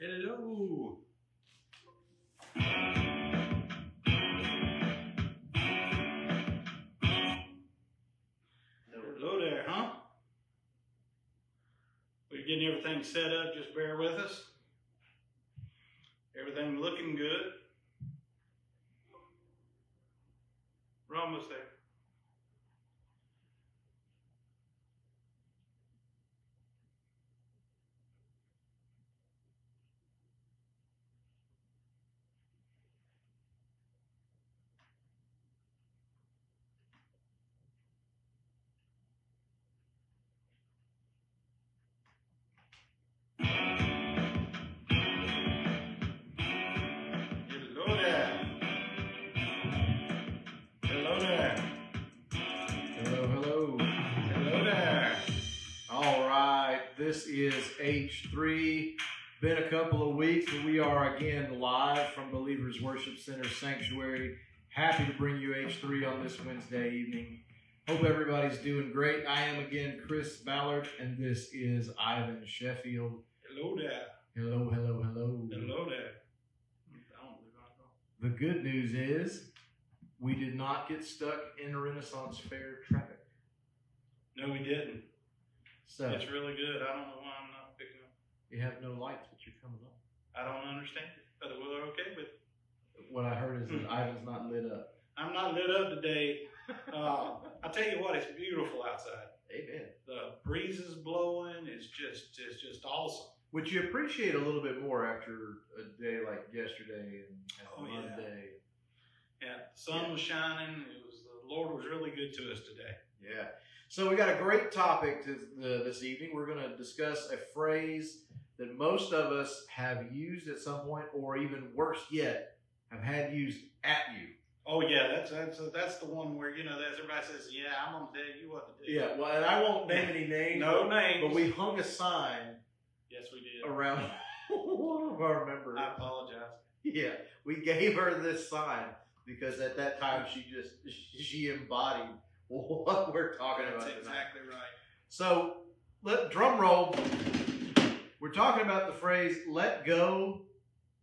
Hello. Hello there, huh? We're getting everything set up. Just bear with us. Everything looking good. We're almost there. This is H3. Been a couple of weeks, but we are again live from Believers Worship Center Sanctuary. Happy to bring you H3 on this Wednesday evening. Hope everybody's doing great. I am again Chris Ballard, and this is Ivan Sheffield. Hello there. Hello, hello, hello. Hello there. I don't believe I know. The good news is we did not get stuck in Renaissance Fair traffic. No, we didn't. So It's really good. I don't know why I'm not picking up. you have no lights, but you're coming up. I don't understand it, but we're okay with it. What I heard is that Ivan's not lit up. I'm not lit up today. Uh, I tell you what, it's beautiful outside. Amen. The breeze is blowing. It's just, it's just awesome. Which you appreciate a little bit more after a day like yesterday and, and Oh. Monday. Yeah, the sun was shining. It was the Lord was really good to us today. Yeah. So we got a great topic to the, this evening. We're going to discuss a phrase that most of us have used at some point, or even worse yet, have had used at you. Oh yeah, that's that's uh, that's the one where you know that everybody says, "Yeah, I'm gonna tell you what to do." Yeah. Well, and I won't name any names. No names. But we hung a sign yes, we did. around one of our members. I apologize. Yeah, we gave her this sign because at that time she just she embodied what we're talking That's about. tonight. exactly right. So, let drum roll. We're talking about the phrase "let go"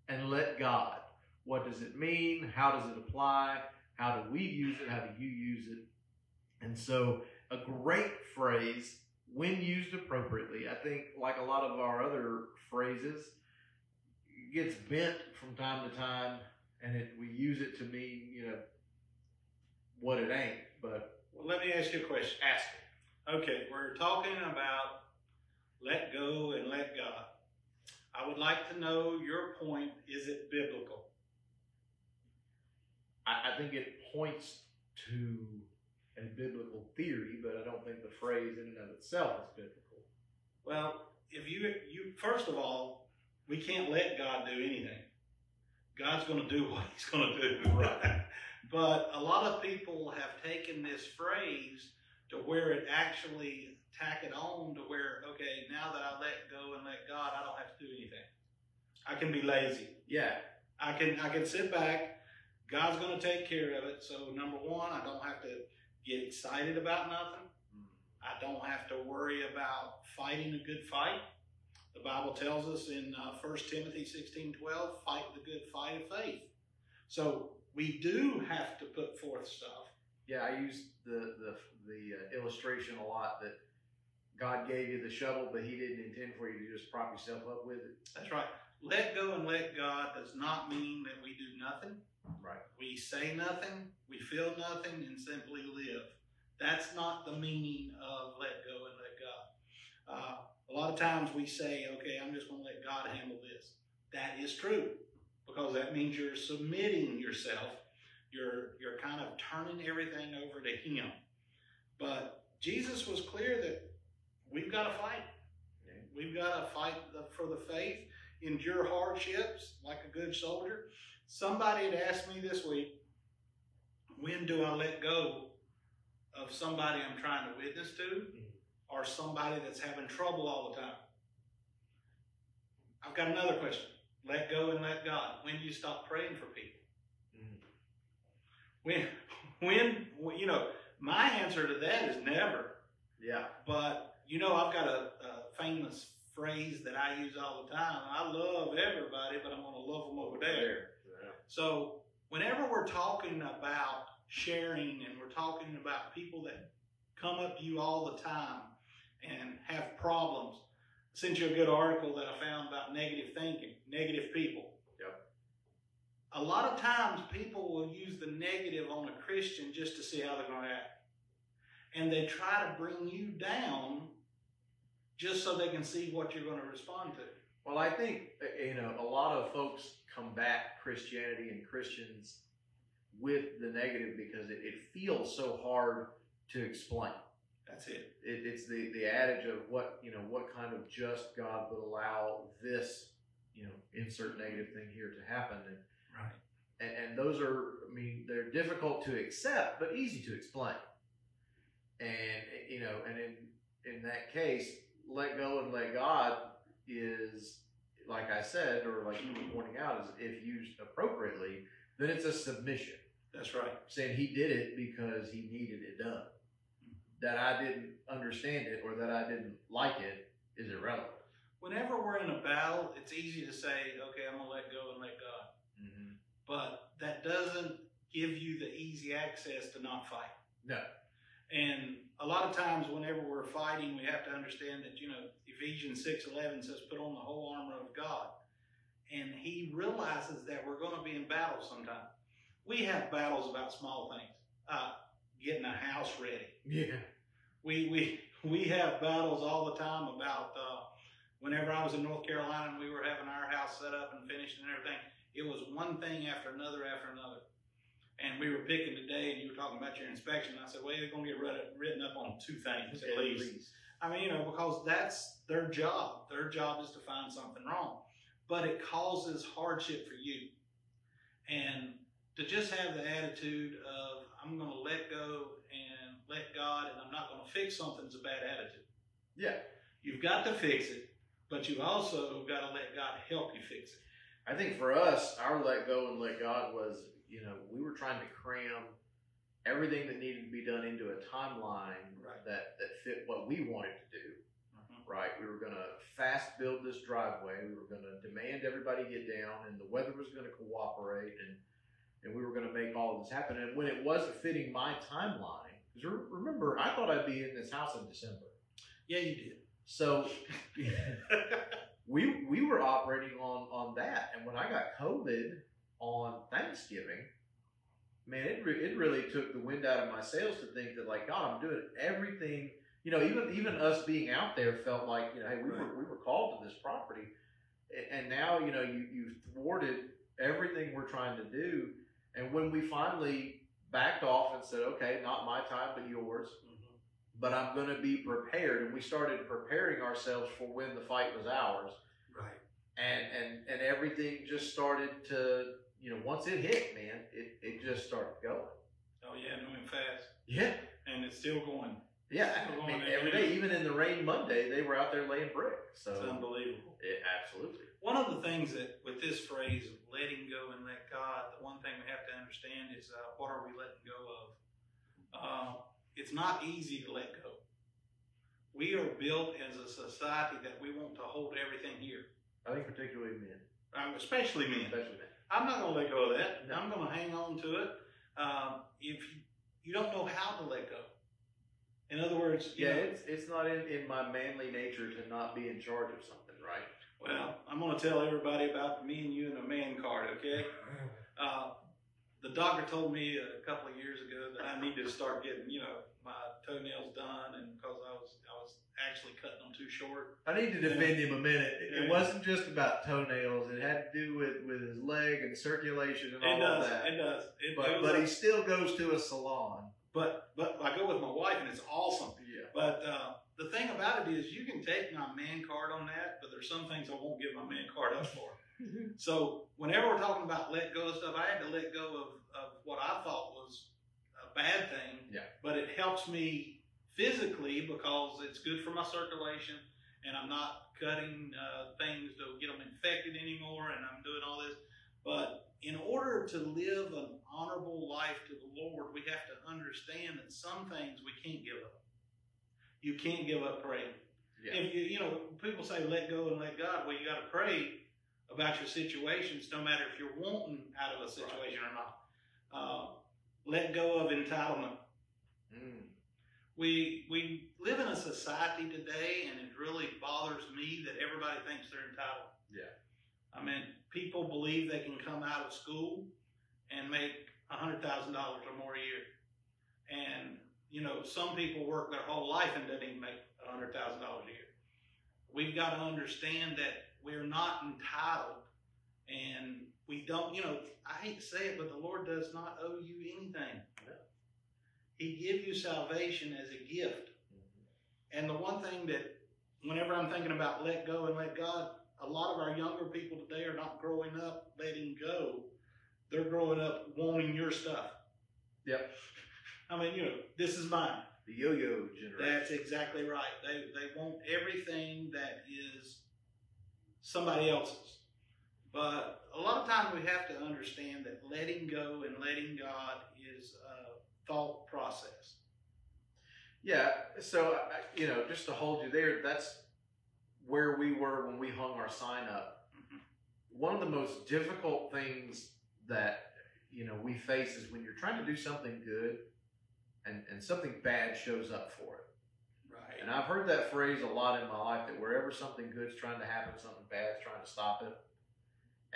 and "let God." What does it mean? How does it apply? How do we use it? How do you use it? And so, a great phrase when used appropriately. I think, like a lot of our other phrases, gets bent from time to time, and it, we use it to mean, you know, what it ain't. But Well, let me ask you a question. Ask it. Okay, we're talking about let go and let God. I would like to know your point. Is it biblical? I, I think it points to a biblical theory, but I don't think the phrase in and of itself is biblical. Well, if you you first of all, we can't let God do anything. God's going to do what He's going to do. Right. But a lot of people have taken this phrase to where it actually tack it on to where okay, now that I let go and let God, I don't have to do anything. I can be lazy. Yeah, I can I can sit back. God's going to take care of it. So number one, I don't have to get excited about nothing. Mm. I don't have to worry about fighting a good fight. The Bible tells us in uh, 1 Timothy 16 12, fight the good fight of faith. So we do have to put forth stuff. yeah. I use the the the uh, illustration a lot that God gave you the shovel, but He didn't intend for you to just prop yourself up with it. That's right. Let go and let God does not mean that we do nothing. Right. We say nothing, we feel nothing, and simply live. That's not the meaning of let go and let God. Uh, a lot of times we say, okay, I'm just going to let God handle this. That is true because that means you're submitting yourself. You're, you're kind of turning everything over to Him. But Jesus was clear that we've got to fight. We've got to fight for the faith, endure hardships like a good soldier. Somebody had asked me this week, when do I let go of somebody I'm trying to witness to or somebody that's having trouble all the time? I've got another question. Let go and let God. When do you stop praying for people? Mm-hmm. When, when, you know, my answer to that is never. Yeah. But you know, I've got a, a famous phrase that I use all the time. I love everybody, but I'm going to love them over there. So whenever we're talking about sharing and we're talking about people that come up to you all the time and have problems, I sent you a good article that I found about negative thinking, negative people. Yep. A lot of times people will use the negative on a Christian just to see how they're going to act. And they try to bring you down just so they can see what you're going to respond to. Well, I think uh, you know a lot of folks combat Christianity and Christians with the negative because it, it feels so hard to explain. That's it. it. It's the the adage of what you know what kind of just God would allow this you know insert negative thing here to happen and Right. and, and those are I mean they're difficult to accept but easy to explain. And you know and in in that case let go and let God is, like I said, or like you were pointing out, is if used appropriately, then it's a submission. That's right. Saying he did it because he needed it done. That I didn't understand it or that I didn't like it is irrelevant. Whenever we're in a battle, it's easy to say, okay, I'm going to let go and let God. Mm-hmm. But that doesn't give you the easy access to not fight. No. And a lot of times, whenever we're fighting, we have to understand that you know Ephesians six eleven says, "Put on the whole armor of God," and He realizes that we're going to be in battle sometime. We have battles about small things, uh, getting a house ready. Yeah. We we we have battles all the time about. Uh, whenever I was in North Carolina and we were having our house set up and finished and everything, it was one thing after another after another and we were picking today, and you were talking about your inspection. I said, well, you're going to get written up on two things at, least. least. I mean, you know, because that's their job. Their job is to find something wrong, but it causes hardship for you. And to just have the attitude of I'm going to let go and let God, and I'm not going to fix something is a bad attitude. Yeah, you've got to fix it, but you also got to let God help you fix it. I think for us, our let go and let God was you know, we were trying to cram everything that needed to be done into a timeline right. that, that fit what we wanted to do. Uh-huh. Right? We were going to fast build this driveway. We were going to demand everybody get down, and the weather was going to cooperate, and and we were going to make all of this happen. And when it wasn't fitting my timeline, because remember, I thought I'd be in this house in December. Yeah, you did. So we we were operating on on that, and when I got COVID on Thanksgiving, man, it, re- it really took the wind out of my sails to think that like God, I'm doing everything. You know, even even us being out there felt like you know, hey, we were we were called to this property, and now you know you you thwarted everything we're trying to do. And when we finally backed off and said, okay, not my time but yours, mm-hmm. but I'm going to be prepared, and we started preparing ourselves for when the fight was ours. Right. And and and everything just started to you know, once it hit, man, it, it just started going. Oh yeah, moving fast. Yeah. And it's still going. Yeah, still going I mean, every day, even in the rain Monday, they were out there laying brick. So it's unbelievable. It, absolutely. One of the things that with this phrase of letting go and let God, the one thing we have to understand is uh, what are we letting go of? Uh, it's not easy to let go. We are built as a society that we want to hold everything here. I think particularly men. Um, especially men. Especially men. I'm not going to let go of that. I'm going to hang on to it. Um, if you, you don't know how to let go, in other words, yeah, know, it's it's not in, in my manly nature to not be in charge of something, right? Well, I'm going to tell everybody about me and you and a man card, okay? Uh, the doctor told me a couple of years ago that I need to start getting, you know, my toenails done, and because I was I was actually cutting them too short. I need to defend him a minute. It, wasn't just about toenails. It had to do with, with his leg and circulation and all does, of that. It does. It, but it but he still goes to a salon. But but I go with my wife and it's awesome. Yeah. But uh, the thing about it is, you can take my man card on that, but there's some things I won't give my man card up for. so whenever we're talking about let go of stuff, I had to let go of, of what I thought was a bad thing. Yeah. But it helps me physically because it's good for my circulation and I'm not cutting uh, things to get them infected anymore and I'm doing all this. But in order to live an honorable life to the Lord, we have to understand that some things we can't give up. You can't give up praying. Yeah. If you you know people say let go and let God, well you got to pray about your situations, no matter if you're wanting out of a situation or not. Uh, let go of entitlement. Mm. We we live in a society today, and it really bothers me that everybody thinks they're entitled. Yeah. I mean, people believe they can come out of school and make a hundred thousand dollars or more a year, and you know some people work their whole life and doesn't even make a hundred thousand dollars a year. We've got to understand that we're not entitled, and we don't. You know, I hate to say it, but the Lord does not owe you anything. No. He give you salvation as a gift. Mm-hmm. And the one thing that, whenever I'm thinking about let go and let God, a lot of our younger people today are not growing up letting go. They're growing up wanting your stuff. Yep. I mean, you know, this is mine. The yo-yo generation. That's exactly right. They they want everything that is somebody else's. But a lot of times we have to understand that letting go and letting God is a thought process. Yeah, so you know, just to hold you there, that's where we were when we hung our sign up. Mhm. One of the most difficult things that you know we face is when you're trying to do something good, and and something bad shows up for it. Right. And I've heard that phrase a lot in my life that wherever something good's trying to happen, something bad's trying to stop it.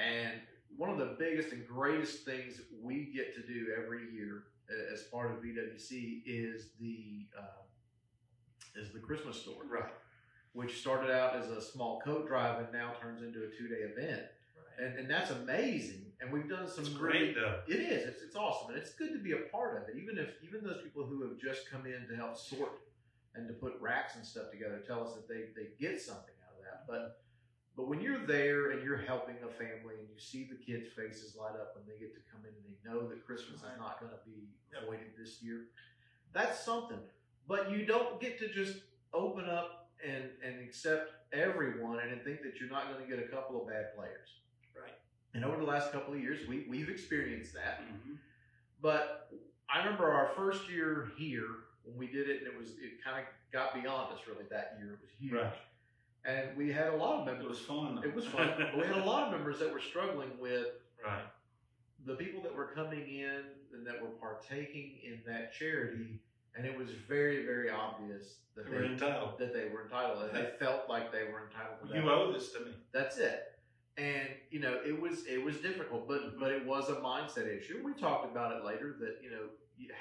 And one of the biggest and greatest things we get to do every year as part of BWC is the uh, is the Christmas store, Right. which started out as a small coat drive and now turns into a two day event, and and that's amazing. And we've done some It's really great though. it is. It's, it's awesome, and it's good to be a part of it. Even if even those people who have just come in to help sort and to put racks and stuff together tell us that they they get something out of that. But but when you're there and you're helping a family and you see the kids' faces light up when they get to come in and they know that Christmas Right. is not going to be Yep. avoided this year, that's something. But you don't get to just open up and and accept everyone and then think that you're not going to get a couple of bad players. And over the last couple of years, we we've experienced that. Mhm. But I remember our first year here when we did it, and it was it kind of got beyond us really that year. It was huge, Right. and we had a lot of members. It was fun. It was fun. but we had a lot of members that were struggling with Right. the people that were coming in and that were partaking in that charity, and it was very very obvious that They were entitled. that they were entitled, and they felt like they were entitled. You owe this to me. That's it. And you know, it was it was difficult, but but it was a mindset issue. We talked about it later that you know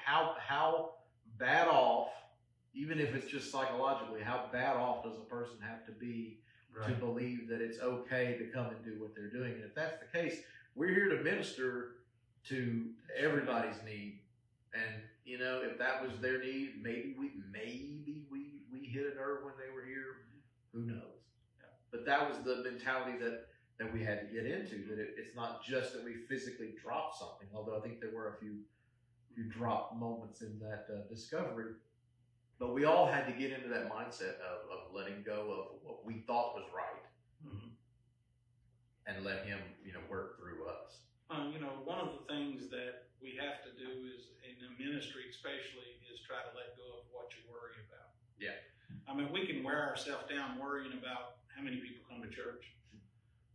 how how bad off, even if it's just psychologically, how bad off does a person have to be to believe that it's okay to come and do what they're doing? And if that's the case, we're here to minister to everybody's need. And you know, if that was their need, maybe we maybe we we hit a nerve when they were here. Who knows? Yeah. But that was the mentality that that we had to get into. That it, it's not just that we physically dropped something. Although I think there were a few few drop moments in that uh, discovery. But we all had to get into that mindset of, of letting go of what we thought was right Mhm. and let Him, you know, work through us. Um, you know, one of the things that we have to do is in the ministry, especially, is try to let go of what you worry about. Yeah. I mean, we can wear ourselves down worrying about how many people come to church.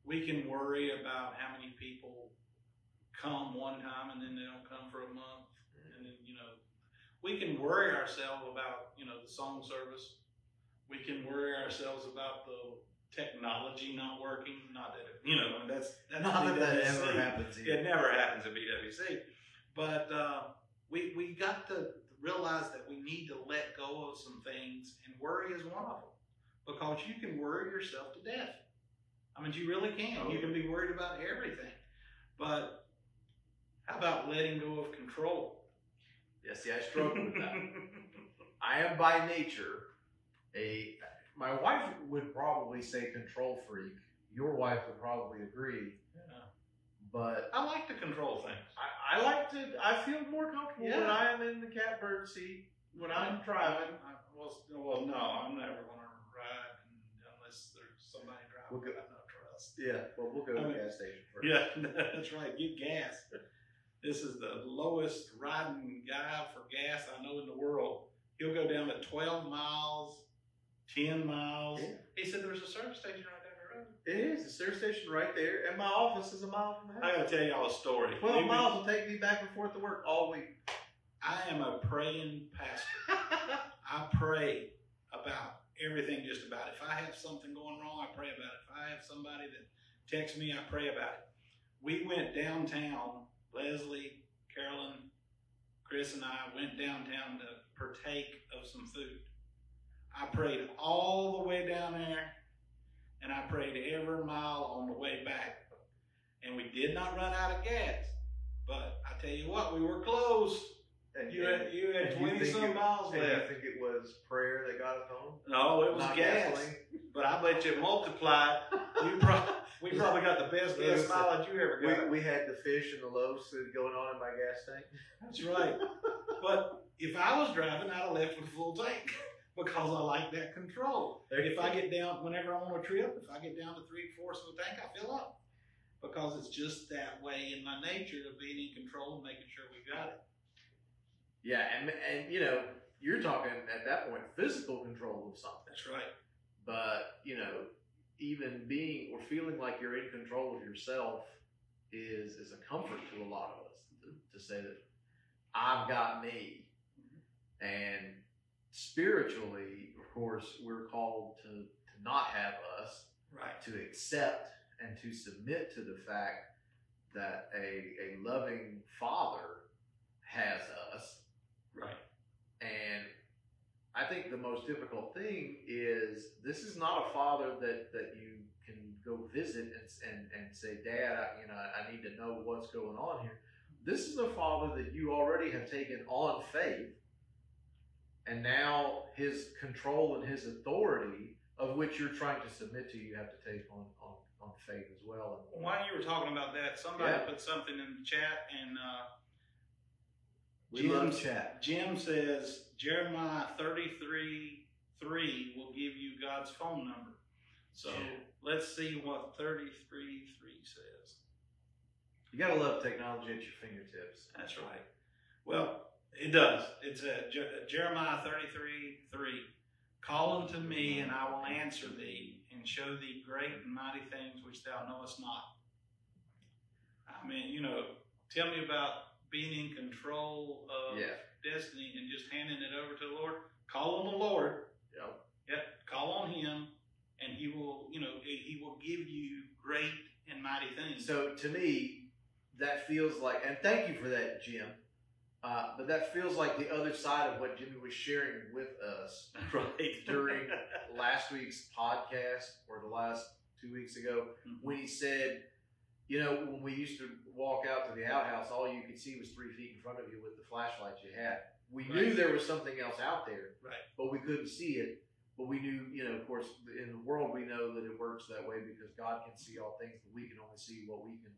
We can worry about how many people come one time and then they don't come for a month. And then, you know, we can worry ourselves about, you know, the song service. We can worry ourselves about the technology not working. Not that, it, you know, that's, that's Not that that ever happens here. It never happens at BWC. But uh, we we got to realize that we need to let go of some things, and worry is one of them. Because you can worry yourself to death. I mean, you really can. You can be worried about everything. But how about letting go of control? Yeah, see, I struggle with that. I am by nature a. My wife would probably say control freak. Your wife would probably agree. Yeah. But I like to control things. I, I like to. I feel more comfortable when I am in the catbird seat when I'm driving. I, well, well, no, I'm never going to ride unless there's somebody driving We'll go- that I don't trust. Yeah, well, we'll go to I the mean, gas station first. Yeah, that's right. Get gas. This is the lowest riding guy for gas I know in the world. He'll go down to 12 miles 10 miles. Yeah. He said there's a service station right down the road. It is the service station right there, and my office is a mile from the I got to tell y'all a story. Twelve Even- miles will take me back and forth to work all week. I am a praying pastor. I pray about everything just about. it. If I have something going wrong, I pray about it. If I have somebody that texts me, I pray about it. We went downtown, Leslie, Carolyn, Chris, and I went downtown to partake of some food. I prayed all the way down there, and I prayed every mile on the way back. And we did not run out of gas. But I tell you what, we were close. And You had you had and you twenty think some it- miles left. you think it was prayer that got us home? No, it was Not gas. gasoline? But I bet you multiplied. You we probably got the best gas Listen, mileage you ever got. We, we had the fish and the loaves going on in my gas tank. That's right. But if I was driving, I'd have left with a full tank because I like that control. There If I get down, whenever I'm on a trip, if I get down to three fourths of a tank, I fill up because it's just that way in my nature of being in control and making sure we got it. Yeah, and and you know, you're talking at that point physical control of something. That's right. But you know, even being or feeling like you're in control of yourself is is a comfort to a lot of us to, to say that I've got me. Mm-hmm. And spiritually, of course, we're called to to not have us, Right. to accept and to submit to the fact that a a loving father has us Right. and I think the most difficult thing is this is not a father that, that you can go visit and, and, and say, Dad, I, you know, I need to know what's going on here. This is a father that you already have taken on faith, and now his control and his authority, of which you're trying to submit to, you have to take on, on, on faith as well. While you were talking about that, somebody Yeah. put something in the chat, and uh, We love chat. Jim says Jeremiah 33 3 will give you God's phone number. So Yeah. let's see what 33 3 says. You gotta love technology at your fingertips. That's right. Well, it does. It's a Je- Jeremiah 33 3. Call unto me, and I will answer thee, and show thee great and mighty things which thou knowest not. I mean, you know, tell me about being in control of Yeah. destiny and just handing it over to the Lord. Call on the Lord. Yep. Yep. Call on Him, and He will, you know, He will give you great and mighty things. So to me, that feels like, and thank you for that, Jim. Uh, but that feels like the other side of what Jimmy was sharing with us right during last week's podcast or the last two weeks ago when he said, you know, when we used to walk out to the outhouse, all you could see was three feet in front of you with the flashlight you had. We knew there was something else out there, Right. but we couldn't see it. But we knew, you know, of course, in the world, we know that it works that way because God can see all things, but we can only see what we can,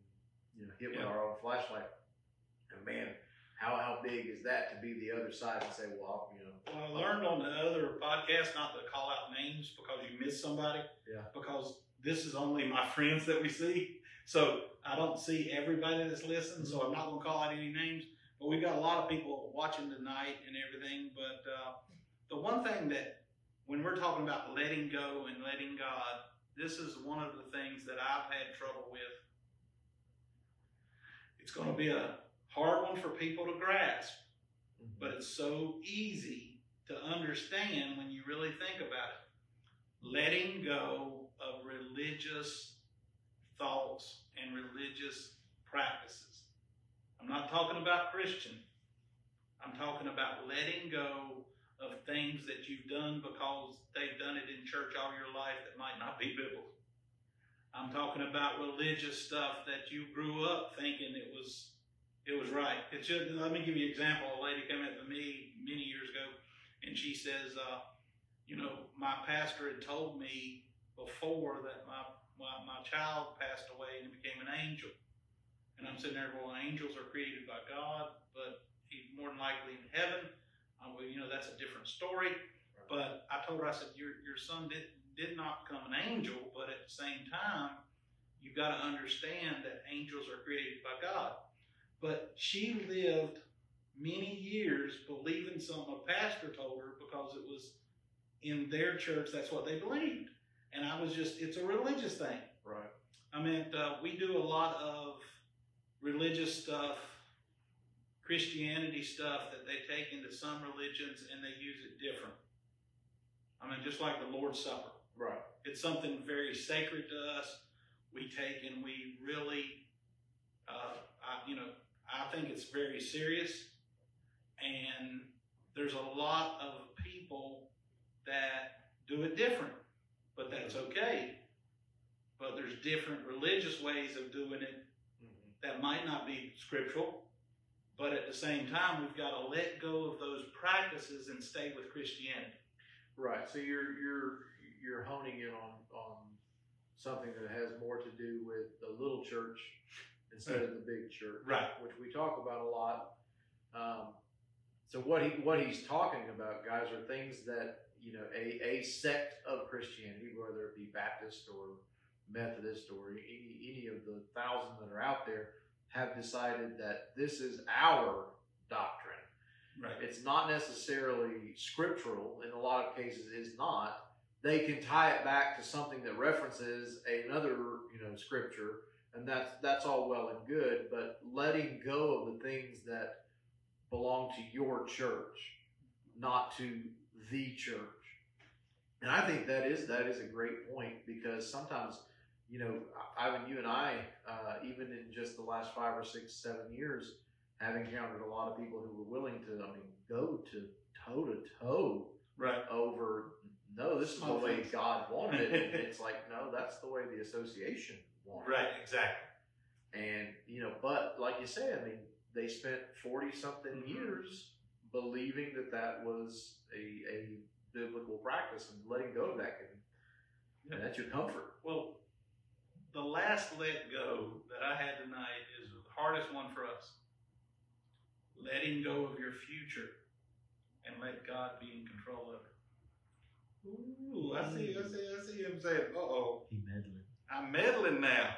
you know, hit with our own flashlight. And man, how how big is that to be the other side and say, well, I'll, you know, Well, I learned on the other podcast not to call out names because you miss somebody. Yeah. Because this is only my friends that we see. So I don't see everybody that's listening, so I'm not going to call out any names. But we've got a lot of people watching tonight and everything. But uh, the one thing that, when we're talking about letting go and letting God, this is one of the things that I've had trouble with. It's going to be a hard one for people to grasp but it's so easy to understand when you really think about it. Letting go of religious thoughts and religious practices. I'm not talking about Christian. I'm talking about letting go of things that you've done because they've done it in church all your life that might not be biblical. I'm talking about religious stuff that you grew up thinking it was it was right. It should. Let me give you an example. A lady came up to me many years ago, and she says, uh, "You know, my pastor had told me before that my, my my child passed away and became an angel." And I'm sitting there going, "Angels are created by God, but he's more than likely in heaven." Uh, well, you know, that's a different story. But I told her, I said, "Your your son did did not become an angel, but at the same time, you've got to understand that angels are created by God." But she lived many years believing something a pastor told her because it was in their church, that's what they believed. And I was just, it's a religious thing. Right. I mean, uh, we do a lot of religious stuff, Christianity stuff that they take into some religions and they use it different. I mean, just like the Lord's Supper. Right. It's something very sacred to us. We take and we really, uh, I, you know, I think it's very serious. And there's a lot of people that do it different, but that's okay. But there's different religious ways of doing it Mm-hmm. that might not be scriptural, but at the same time, we've got to let go of those practices and stay with Christianity. Right. So you're you're you're honing in on on something that has more to do with the little church instead of the big church, Right. Which we talk about a lot. Um, so what he what he's talking about, guys, are things that you know a a sect of Christianity, whether it be Baptist or Methodist or any any of the thousand that are out there, have decided that this is our doctrine. Right. It's not necessarily scriptural. In a lot of cases, is not. They can tie it back to something that references another, you know, scripture, and that's that's all well and good. But letting go of the things that belong to your church, not to the church. And I think that is that is a great point because sometimes, you know, Ivan, you and I, uh, even in just the last five or six, seven years, have encountered a lot of people who were willing to, I mean, go to toe to toe Right. over. No, this is the way things. God wanted it. And it's like, no, that's the way the association wanted. it. Right. Exactly. And you know, but like you say, I mean, they spent forty something Mhm. years believing that that was a, a biblical practice, and letting go of that can, and that's your comfort. Well, the last let go that I had tonight is the hardest one for us. Letting go of your future and let God be in control of it. Ooh, I see, I see, I see him saying, uh oh. He meddling. I'm meddling now.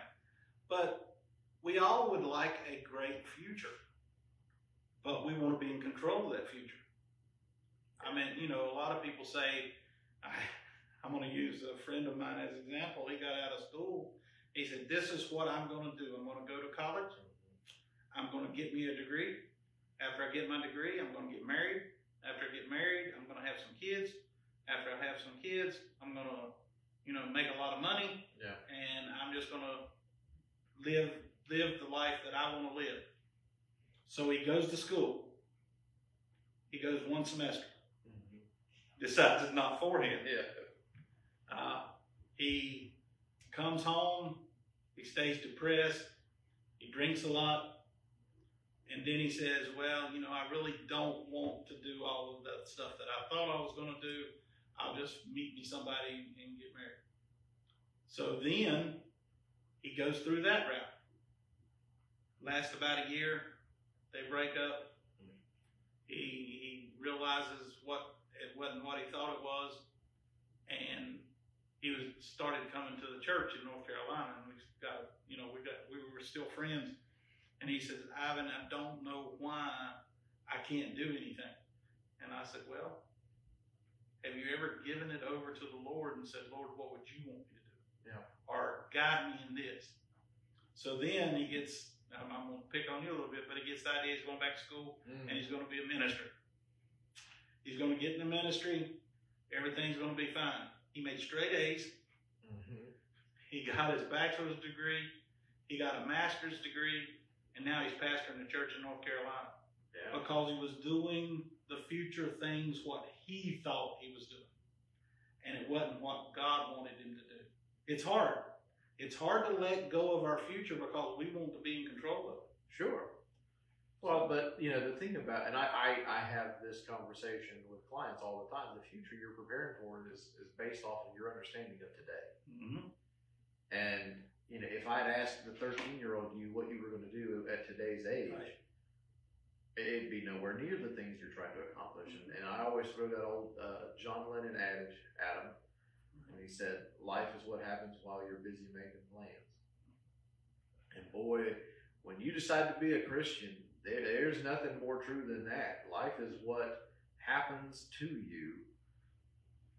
But we all would like a great future. But we want to be in control of that future. I mean, you know, a lot of people say, I, I'm going to use a friend of mine as an example. He got out of school. He said, This is what I'm going to do. I'm going to go to college. I'm going to get me a degree. After I get my degree, I'm going to get married. After I get married, I'm going to have some kids. After I have some kids, I'm going to, you know, make a lot of money Yeah. and I'm just gonna live live the life that I want to live. So he goes to school. He goes one semester. Decides it's not for him. Yeah. Uh, he comes home. He stays depressed. He drinks a lot. And then he says, Well, you know, I really don't want to do all of that stuff that I thought I was going to do. I'll just meet me somebody and get married. So then he goes through that route. Lasts about a year. They break up. He, he realizes what wasn't what he thought it was. And he was started coming to the church in North Carolina, and we got you know we got we were still friends. And he says, Ivan, I don't know why I can't do anything. And I said, Well, have you ever given it over to the Lord and said, Lord, what would you want me to do? Yeah. Or guide me in this. So then he gets. I'm, I'm going to pick on you a little bit, but he gets the idea he's going back to school mm. and he's going to be a minister. He's going to get in the ministry. Everything's going to be fine. He made straight A's. Mm-hmm. He got his bachelor's degree. He got a master's degree. And now he's pastoring a church in North Carolina Yeah. because he was doing the future things what he thought he was doing. And it wasn't what God wanted him to do. It's hard. It's hard to let go of our future because we want to be in control of it. Sure. Well, but you know the thing about, and I, I, I have this conversation with clients all the time. The future you're preparing for is is based off of your understanding of today. Mm-hmm. And you know, if I'd asked the 13 year old you what you were going to do at today's age, Right. it'd be nowhere near the things you're trying to accomplish. And, and I always throw that old uh, John Lennon adage at him when he said, "Life is what happens while you're busy making plans." And boy, when you decide to be a Christian, there, there's nothing more true than that. Life is what happens to you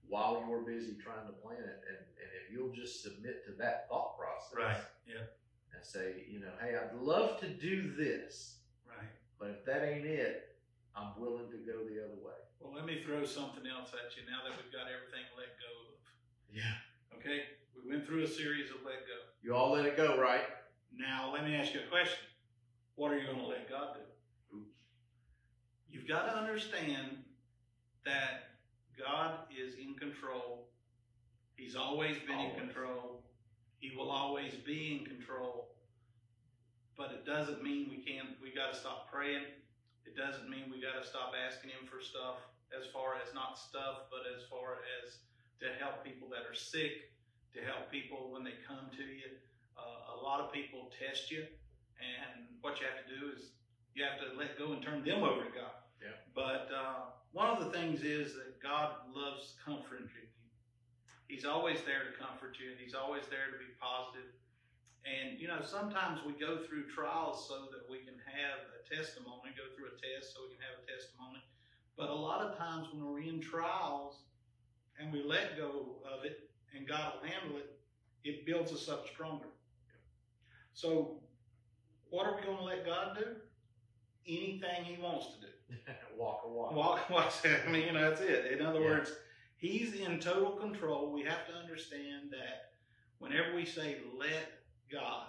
while you're busy trying to plan it. And, and if you'll just submit to that thought process. Right. Yeah. And say, you know, hey, I'd love to do this, Right. but if that ain't it, I'm willing to go the other way. Well, let me throw something else at you now that we've got everything let go of. Yeah. Okay? We went through a series of let go. You all let it go, right? Now, let me ask you a question. What are you going to let God do? You've got to understand that God is in control. He's always been Always. in control. He will always be in control. But it doesn't mean we can't, we got to stop praying. It doesn't mean we got to stop asking Him for stuff as far as not stuff, but as far as to help people that are sick, to help people when they come to you. Uh, a lot of people test you, and what you have to do is you have to let go and turn them over to God. Yeah. But uh, one of the things is that God loves comforting you. He's always there to comfort you, and He's always there to be positive. And you know, sometimes we go through trials so that we can have a testimony, go through a test so we can have a testimony. But a lot of times when we're in trials and we let go of it and God will handle it, it builds us up stronger. So, what are we going to let God do? Anything He wants to do. walk a walk. Walk, walk. I mean, you know, that's it. In other Yeah. words, He's in total control. We have to understand that whenever we say let God,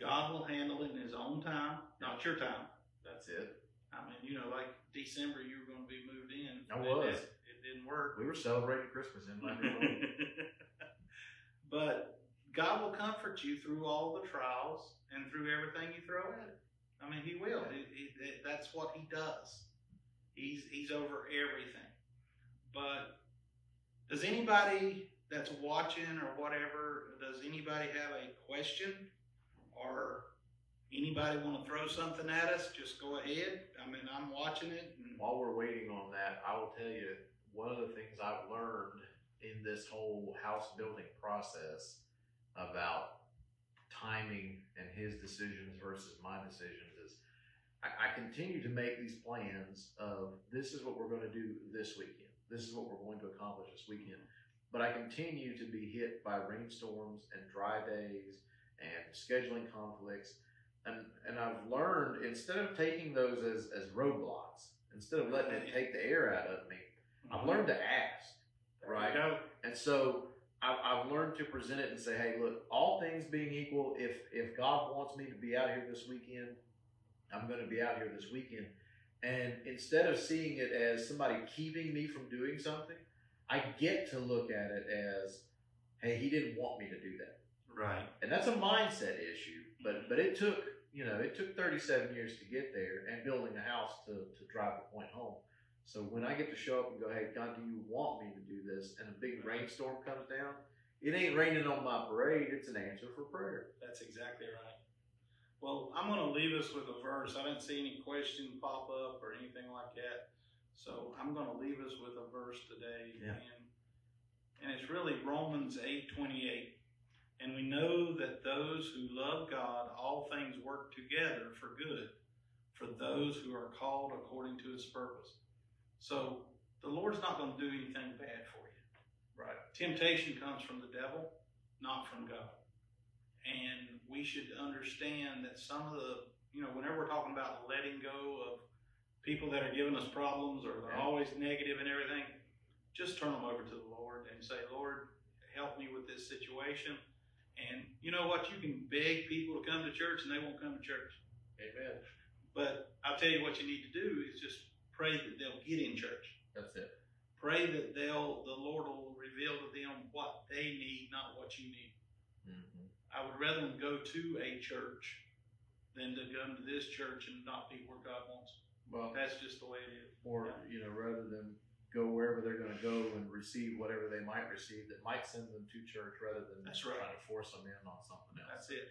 God will handle it in His own time, not your time. That's it. I mean, you know, like December, you were going to be moved in. I was. It, it didn't work. We were celebrating Christmas in Landry. but God will comfort you through all the trials and through everything you throw at it. I mean, He will. He, he, that's what He does. He's He's over everything. But does anybody that's watching or whatever, does anybody have a question or anybody want to throw something at us? Just go ahead. I mean, I'm watching it. While we're waiting on that, I will tell you one of the things I've learned in this whole house building process about timing and his decisions versus my decisions is I, I continue to make these plans of this is what we're going to do this weekend. This is what we're going to accomplish this weekend. But I continue to be hit by rainstorms and dry days and scheduling conflicts. And, and I've learned instead of taking those as, as roadblocks, instead of letting it take the air out of me, I've learned to ask. Right. And so I've, I've learned to present it and say, hey, look, all things being equal, if if God wants me to be out here this weekend, I'm going to be out here this weekend. And instead of seeing it as somebody keeping me from doing something, I get to look at it as, hey, he didn't want me to do that. Right. And that's a mindset issue. But but it took you know it took 37 years to get there and building a house to to drive the point home. So when I get to show up and go, hey God, do you want me to do this? And a big rainstorm comes down, it ain't raining on my parade. It's an answer for prayer. That's exactly right. Well, I'm going to leave us with a verse. I didn't see any question pop up or anything like that. So I'm going to leave us with a verse today. Yeah. And, and it's really Romans 8 28. And we know that those who love God, all things work together for good for those who are called according to his purpose. So the Lord's not going to do anything bad for you. Right. Temptation comes from the devil, not from God. And we should understand that some of the, you know, whenever we're talking about letting go of people that are giving us problems or they're Yeah. always negative and everything, just turn them over to the Lord and say, Lord, help me with this situation. And you know what? You can beg people to come to church and they won't come to church. Amen. But I'll tell you what you need to do is just pray that they'll get in church. That's it. Pray that they'll, the Lord will reveal to them what they need, not what you need. hmm I would rather them go to a church than to come to this church and not be where God wants. Well, That's just the way it is. or you know, rather than go wherever they're going to go and receive whatever they might receive, that might send them to church rather than That's right. trying to force them in on something else. That's it.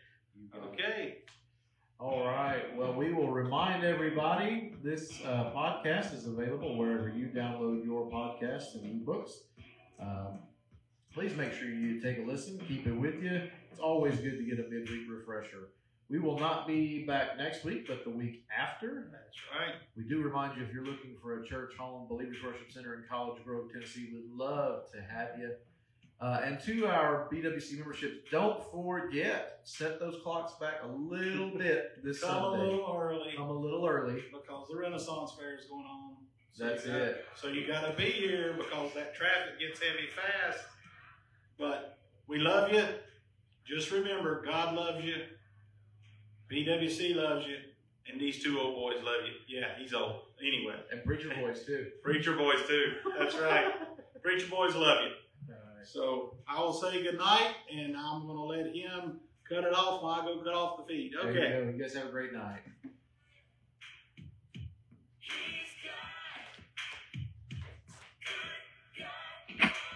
Okay. All right. Well, we will remind everybody this uh, podcast is available wherever you download your podcasts and ebooks. Um, please make sure you take a listen, keep it with you. It's always good to get a midweek refresher We will not be back next week, but the week after. That's right. We do remind you if you're looking for a church home, Believers Worship Center in College Grove, Tennessee, we'd love to have you. Uh, and to our BWC memberships, don't forget set those clocks back a little bit this Come a Sunday. little early Come a little early. because the Renaissance Fair is going on. So That's you got- it. So you got to be here because that traffic gets heavy fast. But we love you. Just remember, God loves you. BWC loves you. And these two old boys love you. Yeah, he's old. Anyway, And preacher Boys, too. preacher boys too. That's right. preacher boys love you. So I will say good night, and I'm going to let him cut it off while I go cut off the feed. Okay. you. Guys have a great night.